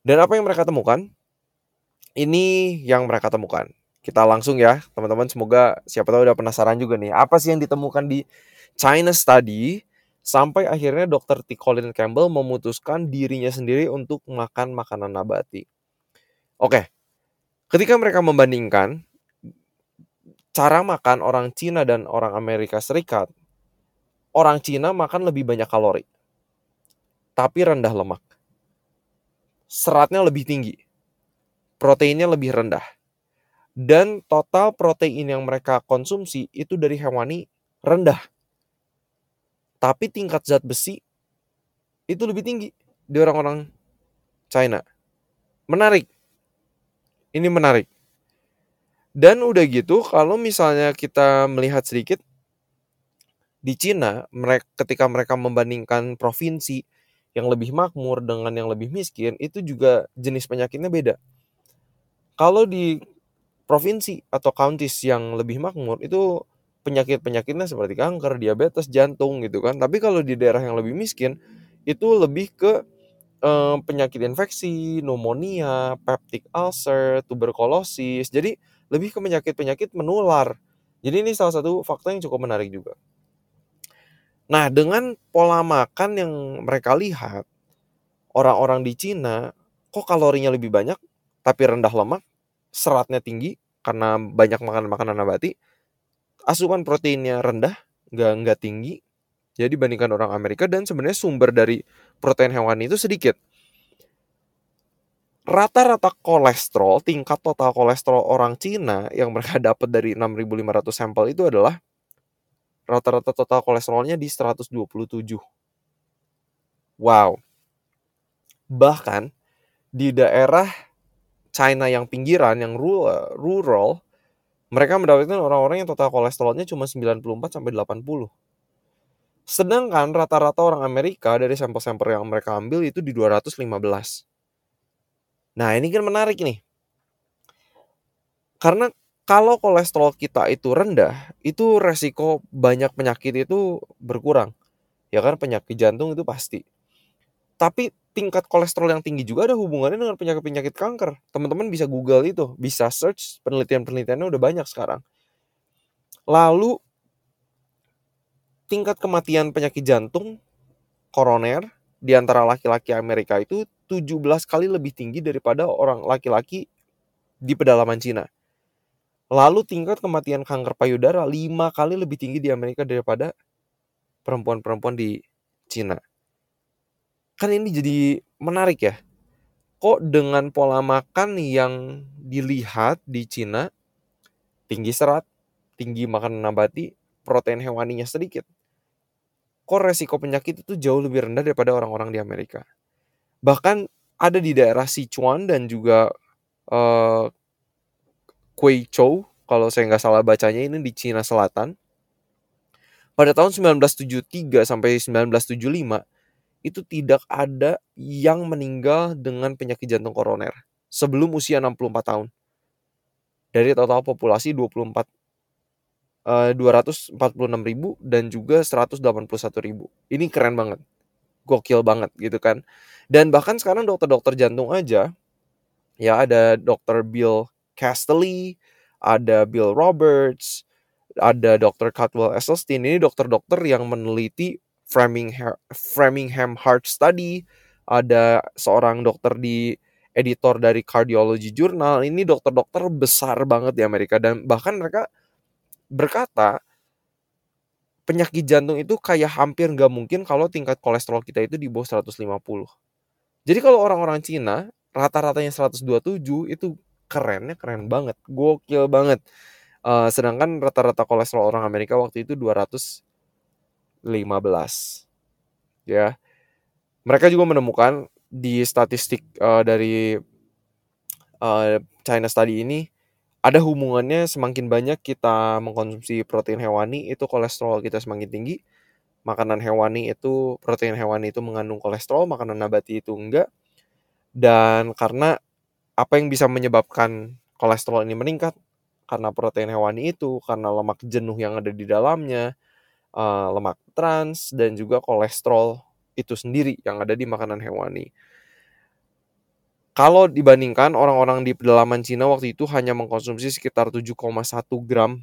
Dan apa yang mereka temukan? Ini yang mereka temukan. Kita langsung ya, teman-teman. Semoga siapa tahu udah penasaran juga nih. Apa sih yang ditemukan di China Study sampai akhirnya Dr. T. Colin Campbell memutuskan dirinya sendiri untuk makan makanan nabati. Oke, ketika mereka membandingkan cara makan orang Cina dan orang Amerika Serikat, orang Cina makan lebih banyak kalori, tapi rendah lemak. Seratnya lebih tinggi, proteinnya lebih rendah. Dan total protein yang mereka konsumsi itu dari hewani rendah. Tapi tingkat zat besi itu lebih tinggi di orang-orang China. Menarik. Ini menarik. Dan udah gitu, kalau misalnya kita melihat sedikit di Cina, mereka ketika mereka membandingkan provinsi yang lebih makmur dengan yang lebih miskin, itu juga jenis penyakitnya beda. Kalau di provinsi atau counties yang lebih makmur itu penyakit-penyakitnya seperti kanker, diabetes, jantung gitu kan. Tapi kalau di daerah yang lebih miskin itu lebih ke eh, penyakit infeksi, pneumonia, peptic ulcer, tuberkulosis. Jadi lebih ke penyakit-penyakit menular. Jadi ini salah satu fakta yang cukup menarik juga. Nah, dengan pola makan yang mereka lihat, orang-orang di Cina kok kalorinya lebih banyak tapi rendah lemak, seratnya tinggi karena banyak makan makanan nabati, asupan proteinnya rendah, nggak nggak tinggi. Jadi dibandingkan orang Amerika dan sebenarnya sumber dari protein hewani itu sedikit. Rata-rata kolesterol, tingkat total kolesterol orang Cina yang mereka (laughs) dapat dari 6.500 sampel itu adalah rata-rata total kolesterolnya di 127. Wow. Bahkan di daerah China yang pinggiran, yang rural mereka mendapatkan orang-orang yang total kolesterolnya cuma 94 sampai 80. Sedangkan rata-rata orang Amerika dari sampel-sampel yang mereka ambil itu di 215. Nah, ini kan menarik nih. Karena kalau kolesterol kita itu rendah, itu resiko banyak penyakit itu berkurang. Ya kan penyakit jantung itu pasti. Tapi tingkat kolesterol yang tinggi juga ada hubungannya dengan penyakit-penyakit kanker. Teman-teman bisa Google itu, bisa search penelitian-penelitiannya udah banyak sekarang. Lalu tingkat kematian penyakit jantung koroner di antara laki-laki Amerika itu 17 kali lebih tinggi daripada orang laki-laki di pedalaman Cina. Lalu tingkat kematian kanker payudara 5 kali lebih tinggi di Amerika daripada perempuan-perempuan di Cina. Kan ini jadi menarik ya. Kok dengan pola makan yang dilihat di Cina tinggi serat, tinggi makanan nabati, protein hewaninya sedikit. Kok resiko penyakit itu jauh lebih rendah daripada orang-orang di Amerika. Bahkan ada di daerah Sichuan dan juga uh, kalau saya nggak salah bacanya ini di Cina Selatan. Pada tahun 1973 sampai 1975 itu tidak ada yang meninggal dengan penyakit jantung koroner sebelum usia 64 tahun. Dari total populasi 24 uh, 246 ribu dan juga 181 ribu. Ini keren banget. Gokil banget gitu kan. Dan bahkan sekarang dokter-dokter jantung aja ya ada dokter Bill Castelli, ada Bill Roberts, ada dokter Caldwell Esselstyn. Ini dokter-dokter yang meneliti Framingham, Framingham Heart Study, ada seorang dokter di editor dari Cardiology Journal. Ini dokter-dokter besar banget di Amerika dan bahkan mereka berkata penyakit jantung itu kayak hampir nggak mungkin kalau tingkat kolesterol kita itu di bawah 150. Jadi kalau orang-orang Cina rata-ratanya 127 itu kerennya keren banget, gokil banget. Uh, sedangkan rata-rata kolesterol orang Amerika waktu itu 215. Ya. Mereka juga menemukan di statistik uh, dari uh, China Study ini ada hubungannya semakin banyak kita mengkonsumsi protein hewani itu kolesterol kita semakin tinggi makanan hewani itu protein hewani itu mengandung kolesterol, makanan nabati itu enggak. Dan karena apa yang bisa menyebabkan kolesterol ini meningkat? Karena protein hewani itu, karena lemak jenuh yang ada di dalamnya, uh, lemak trans dan juga kolesterol itu sendiri yang ada di makanan hewani. Kalau dibandingkan orang-orang di pedalaman Cina waktu itu hanya mengkonsumsi sekitar 7,1 gram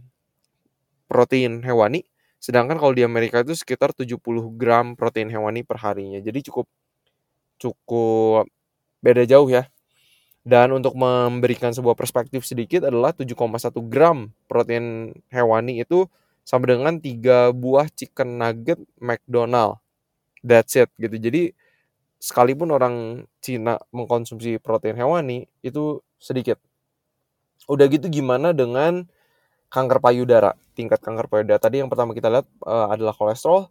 protein hewani, sedangkan kalau di Amerika itu sekitar 70 gram protein hewani per harinya. Jadi cukup cukup beda jauh ya. Dan untuk memberikan sebuah perspektif sedikit adalah 7,1 gram protein hewani itu sama dengan tiga buah chicken nugget McDonald. That's it gitu. Jadi sekalipun orang Cina mengkonsumsi protein hewani itu sedikit. Udah gitu gimana dengan kanker payudara? Tingkat kanker payudara tadi yang pertama kita lihat uh, adalah kolesterol.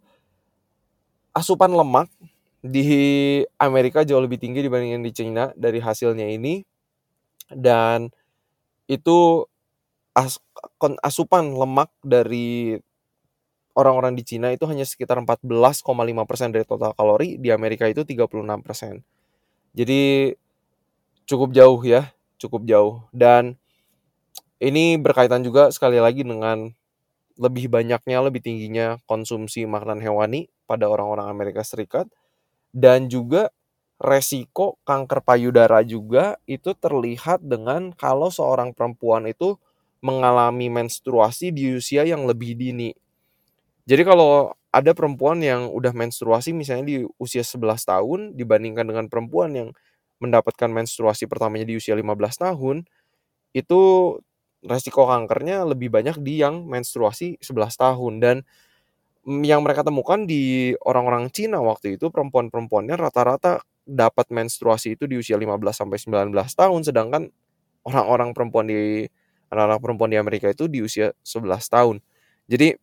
Asupan lemak di Amerika jauh lebih tinggi dibandingkan di Cina dari hasilnya ini. Dan itu as, asupan lemak dari orang-orang di Cina itu hanya sekitar 14,5% dari total kalori, di Amerika itu 36%. Jadi cukup jauh ya, cukup jauh. Dan ini berkaitan juga sekali lagi dengan lebih banyaknya, lebih tingginya konsumsi makanan hewani pada orang-orang Amerika Serikat dan juga resiko kanker payudara juga itu terlihat dengan kalau seorang perempuan itu mengalami menstruasi di usia yang lebih dini. Jadi kalau ada perempuan yang udah menstruasi misalnya di usia 11 tahun dibandingkan dengan perempuan yang mendapatkan menstruasi pertamanya di usia 15 tahun, itu resiko kankernya lebih banyak di yang menstruasi 11 tahun dan yang mereka temukan di orang-orang Cina waktu itu perempuan-perempuannya rata-rata dapat menstruasi itu di usia 15 sampai 19 tahun sedangkan orang-orang perempuan di anak-anak perempuan di Amerika itu di usia 11 tahun. Jadi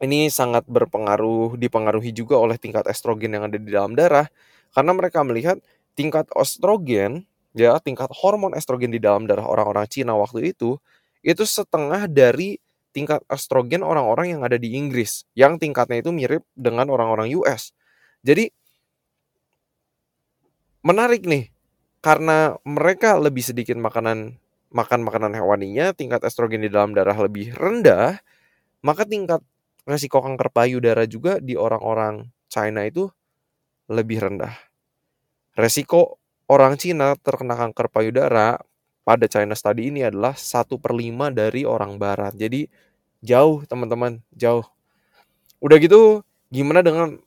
ini sangat berpengaruh dipengaruhi juga oleh tingkat estrogen yang ada di dalam darah karena mereka melihat tingkat estrogen ya tingkat hormon estrogen di dalam darah orang-orang Cina waktu itu itu setengah dari tingkat estrogen orang-orang yang ada di Inggris yang tingkatnya itu mirip dengan orang-orang US. Jadi menarik nih karena mereka lebih sedikit makanan makan makanan hewaninya, tingkat estrogen di dalam darah lebih rendah, maka tingkat resiko kanker payudara juga di orang-orang China itu lebih rendah. Resiko orang Cina terkena kanker payudara pada China Study ini adalah satu per lima dari orang Barat. Jadi jauh teman-teman, jauh. Udah gitu, gimana dengan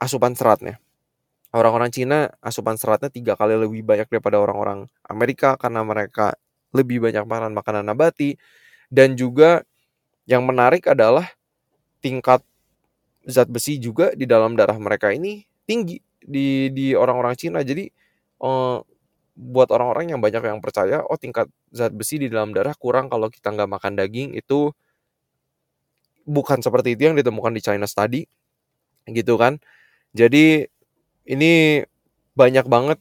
asupan seratnya? Orang-orang Cina asupan seratnya tiga kali lebih banyak daripada orang-orang Amerika karena mereka lebih banyak makan makanan nabati dan juga yang menarik adalah tingkat zat besi juga di dalam darah mereka ini tinggi di di orang-orang Cina. Jadi uh, buat orang-orang yang banyak yang percaya, oh tingkat zat besi di dalam darah kurang kalau kita nggak makan daging itu bukan seperti itu yang ditemukan di China Study, gitu kan? Jadi ini banyak banget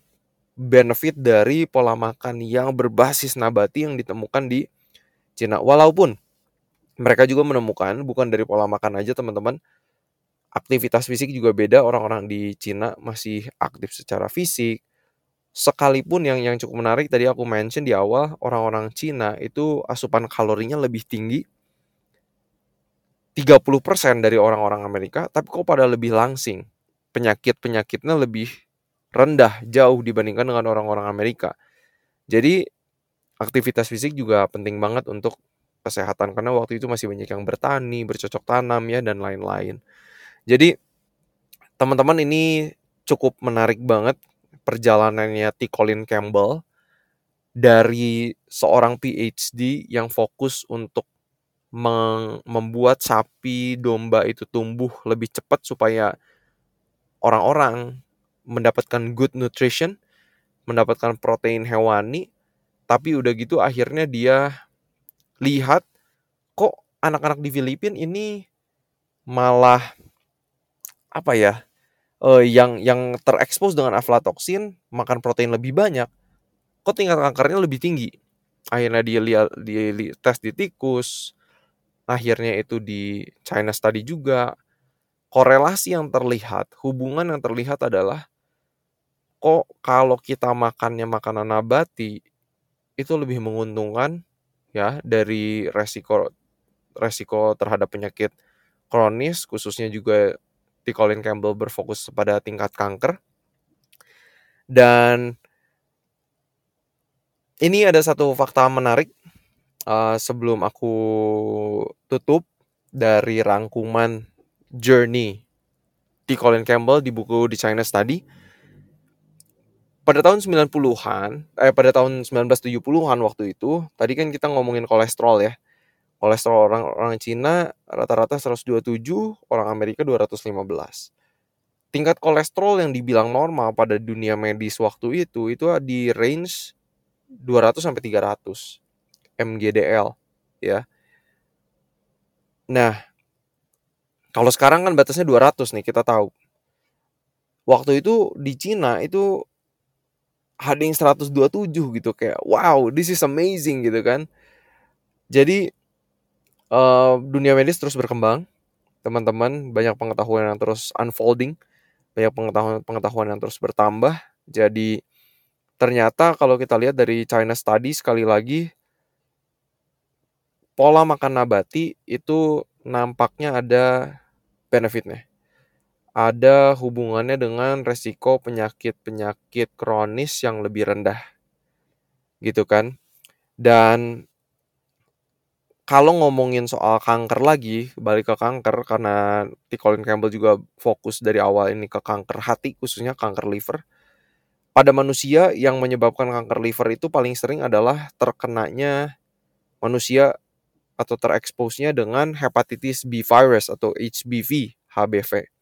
benefit dari pola makan yang berbasis nabati yang ditemukan di Cina. Walaupun mereka juga menemukan bukan dari pola makan aja teman-teman aktivitas fisik juga beda. Orang-orang di Cina masih aktif secara fisik. Sekalipun yang yang cukup menarik tadi aku mention di awal orang-orang Cina itu asupan kalorinya lebih tinggi. 30% dari orang-orang Amerika tapi kok pada lebih langsing. Penyakit-penyakitnya lebih rendah jauh dibandingkan dengan orang-orang Amerika jadi aktivitas fisik juga penting banget untuk kesehatan karena waktu itu masih banyak yang bertani, bercocok tanam ya dan lain-lain. Jadi teman-teman ini cukup menarik banget perjalanannya T. Colin Campbell dari seorang PhD yang fokus untuk membuat sapi domba itu tumbuh lebih cepat supaya orang-orang mendapatkan good nutrition, mendapatkan protein hewani, tapi udah gitu akhirnya dia lihat kok anak-anak di Filipina ini malah apa ya uh, yang yang terekspos dengan aflatoksin makan protein lebih banyak kok tingkat kankernya lebih tinggi? Akhirnya dia lihat dia li, tes di tikus akhirnya itu di China study juga. Korelasi yang terlihat, hubungan yang terlihat adalah kok kalau kita makannya makanan nabati itu lebih menguntungkan ya dari resiko resiko terhadap penyakit kronis khususnya juga T. Colin Campbell berfokus pada tingkat kanker dan ini ada satu fakta menarik uh, sebelum aku tutup dari rangkuman journey T. Colin Campbell di buku The China Study pada tahun 90-an, eh pada tahun 1970-an waktu itu, tadi kan kita ngomongin kolesterol ya. Kolesterol orang orang Cina rata-rata 127, orang Amerika 215. Tingkat kolesterol yang dibilang normal pada dunia medis waktu itu itu di range 200 sampai 300 mgdl ya. Nah, kalau sekarang kan batasnya 200 nih kita tahu. Waktu itu di Cina itu yang 127 gitu kayak wow this is amazing gitu kan. Jadi uh, dunia medis terus berkembang teman-teman. Banyak pengetahuan yang terus unfolding banyak pengetahuan pengetahuan yang terus bertambah. Jadi ternyata kalau kita lihat dari China Study sekali lagi pola makan nabati itu nampaknya ada benefitnya ada hubungannya dengan resiko penyakit-penyakit kronis yang lebih rendah. Gitu kan? Dan kalau ngomongin soal kanker lagi, balik ke kanker karena T. Colin Campbell juga fokus dari awal ini ke kanker hati, khususnya kanker liver. Pada manusia yang menyebabkan kanker liver itu paling sering adalah terkenanya manusia atau tereksposnya dengan hepatitis B virus atau HBV, HBV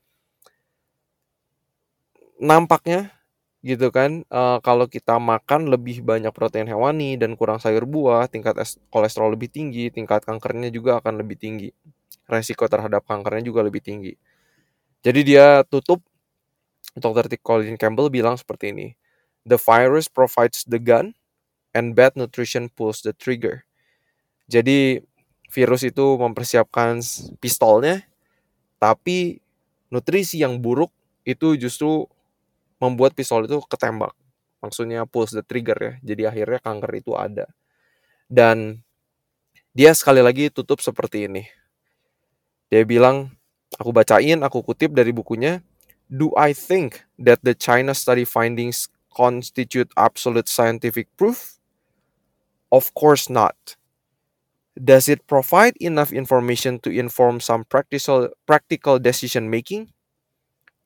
nampaknya gitu kan uh, kalau kita makan lebih banyak protein hewani dan kurang sayur buah tingkat kolesterol lebih tinggi tingkat kankernya juga akan lebih tinggi. Resiko terhadap kankernya juga lebih tinggi. Jadi dia tutup. Dr. Colin Campbell bilang seperti ini the virus provides the gun and bad nutrition pulls the trigger. Jadi virus itu mempersiapkan pistolnya tapi nutrisi yang buruk itu justru membuat pistol itu ketembak. Maksudnya pulse the trigger ya. Jadi akhirnya kanker itu ada. Dan dia sekali lagi tutup seperti ini. Dia bilang, aku bacain, aku kutip dari bukunya, Do I think that the China study findings constitute absolute scientific proof? Of course not. Does it provide enough information to inform some practical practical decision making?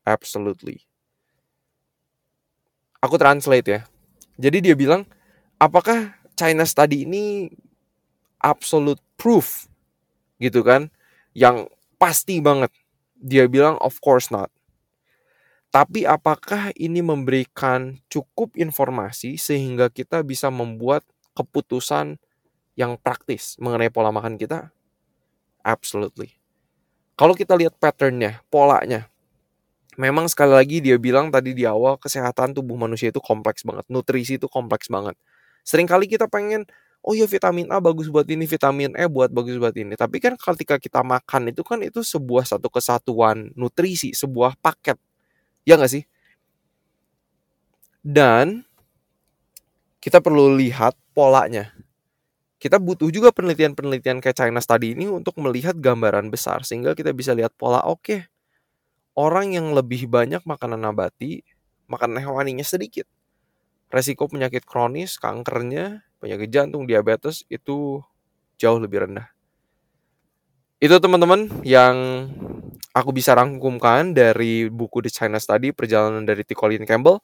Absolutely aku translate ya. Jadi dia bilang, apakah China Study ini absolute proof gitu kan? Yang pasti banget. Dia bilang of course not. Tapi apakah ini memberikan cukup informasi sehingga kita bisa membuat keputusan yang praktis mengenai pola makan kita? Absolutely. Kalau kita lihat patternnya, polanya, memang sekali lagi dia bilang tadi di awal kesehatan tubuh manusia itu kompleks banget, nutrisi itu kompleks banget. Seringkali kita pengen oh ya vitamin A bagus buat ini, vitamin E buat bagus buat ini. Tapi kan ketika kita makan itu kan itu sebuah satu kesatuan nutrisi, sebuah paket. Ya nggak sih? Dan kita perlu lihat polanya. Kita butuh juga penelitian-penelitian kayak China Study ini untuk melihat gambaran besar sehingga kita bisa lihat pola oke. Okay, orang yang lebih banyak makanan nabati, makanan hewaninya sedikit. Resiko penyakit kronis, kankernya, penyakit jantung, diabetes itu jauh lebih rendah. Itu teman-teman yang aku bisa rangkumkan dari buku The China Study, perjalanan dari T. Colin Campbell.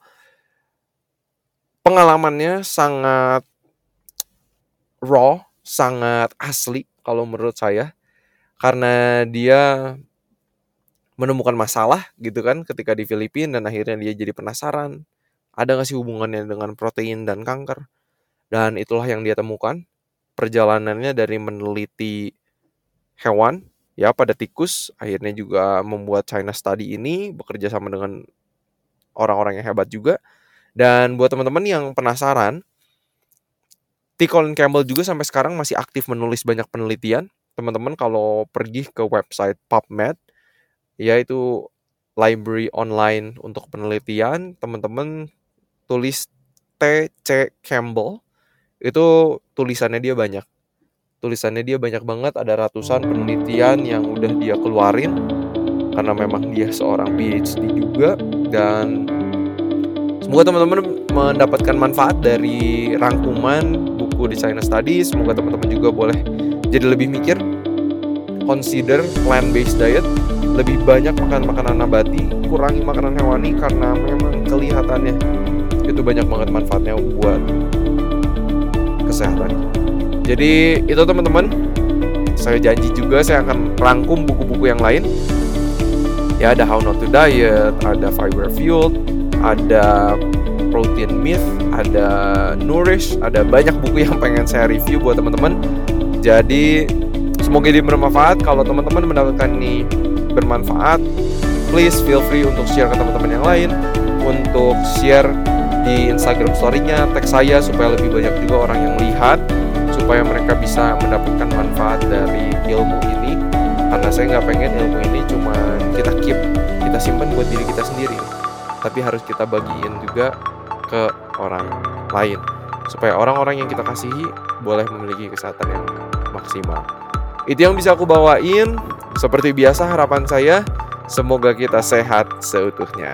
Pengalamannya sangat raw, sangat asli kalau menurut saya. Karena dia menemukan masalah gitu kan ketika di Filipina dan akhirnya dia jadi penasaran. Ada nggak sih hubungannya dengan protein dan kanker? Dan itulah yang dia temukan. Perjalanannya dari meneliti hewan ya pada tikus akhirnya juga membuat China Study ini bekerja sama dengan orang-orang yang hebat juga. Dan buat teman-teman yang penasaran T. Colin Campbell juga sampai sekarang masih aktif menulis banyak penelitian. Teman-teman kalau pergi ke website PubMed yaitu library online untuk penelitian. Teman-teman tulis T.C. Campbell. Itu tulisannya dia banyak. Tulisannya dia banyak banget, ada ratusan penelitian yang udah dia keluarin karena memang dia seorang PhD juga dan semoga teman-teman mendapatkan manfaat dari rangkuman buku di China Studies. Semoga teman-teman juga boleh jadi lebih mikir consider plant based diet. Lebih banyak makan makanan nabati kurangi makanan hewani karena memang kelihatannya itu banyak banget manfaatnya buat kesehatan. Jadi itu teman-teman. Saya janji juga saya akan rangkum buku-buku yang lain. Ya ada How Not to Diet ada Fiber Fueled ada Protein Myth ada Nourish ada banyak buku yang pengen saya review buat teman-teman. Jadi Semoga ini bermanfaat. Kalau teman-teman mendapatkan ini bermanfaat, please feel free untuk share ke teman-teman yang lain, untuk share di Instagram story-nya, tag saya supaya lebih banyak juga orang yang lihat, supaya mereka bisa mendapatkan manfaat dari ilmu ini. Karena saya nggak pengen ilmu ini cuma kita keep, kita simpan buat diri kita sendiri, tapi harus kita bagiin juga ke orang lain supaya orang-orang yang kita kasihi boleh memiliki kesehatan yang maksimal. Itu yang bisa aku bawain. Seperti biasa harapan saya, semoga kita sehat seutuhnya.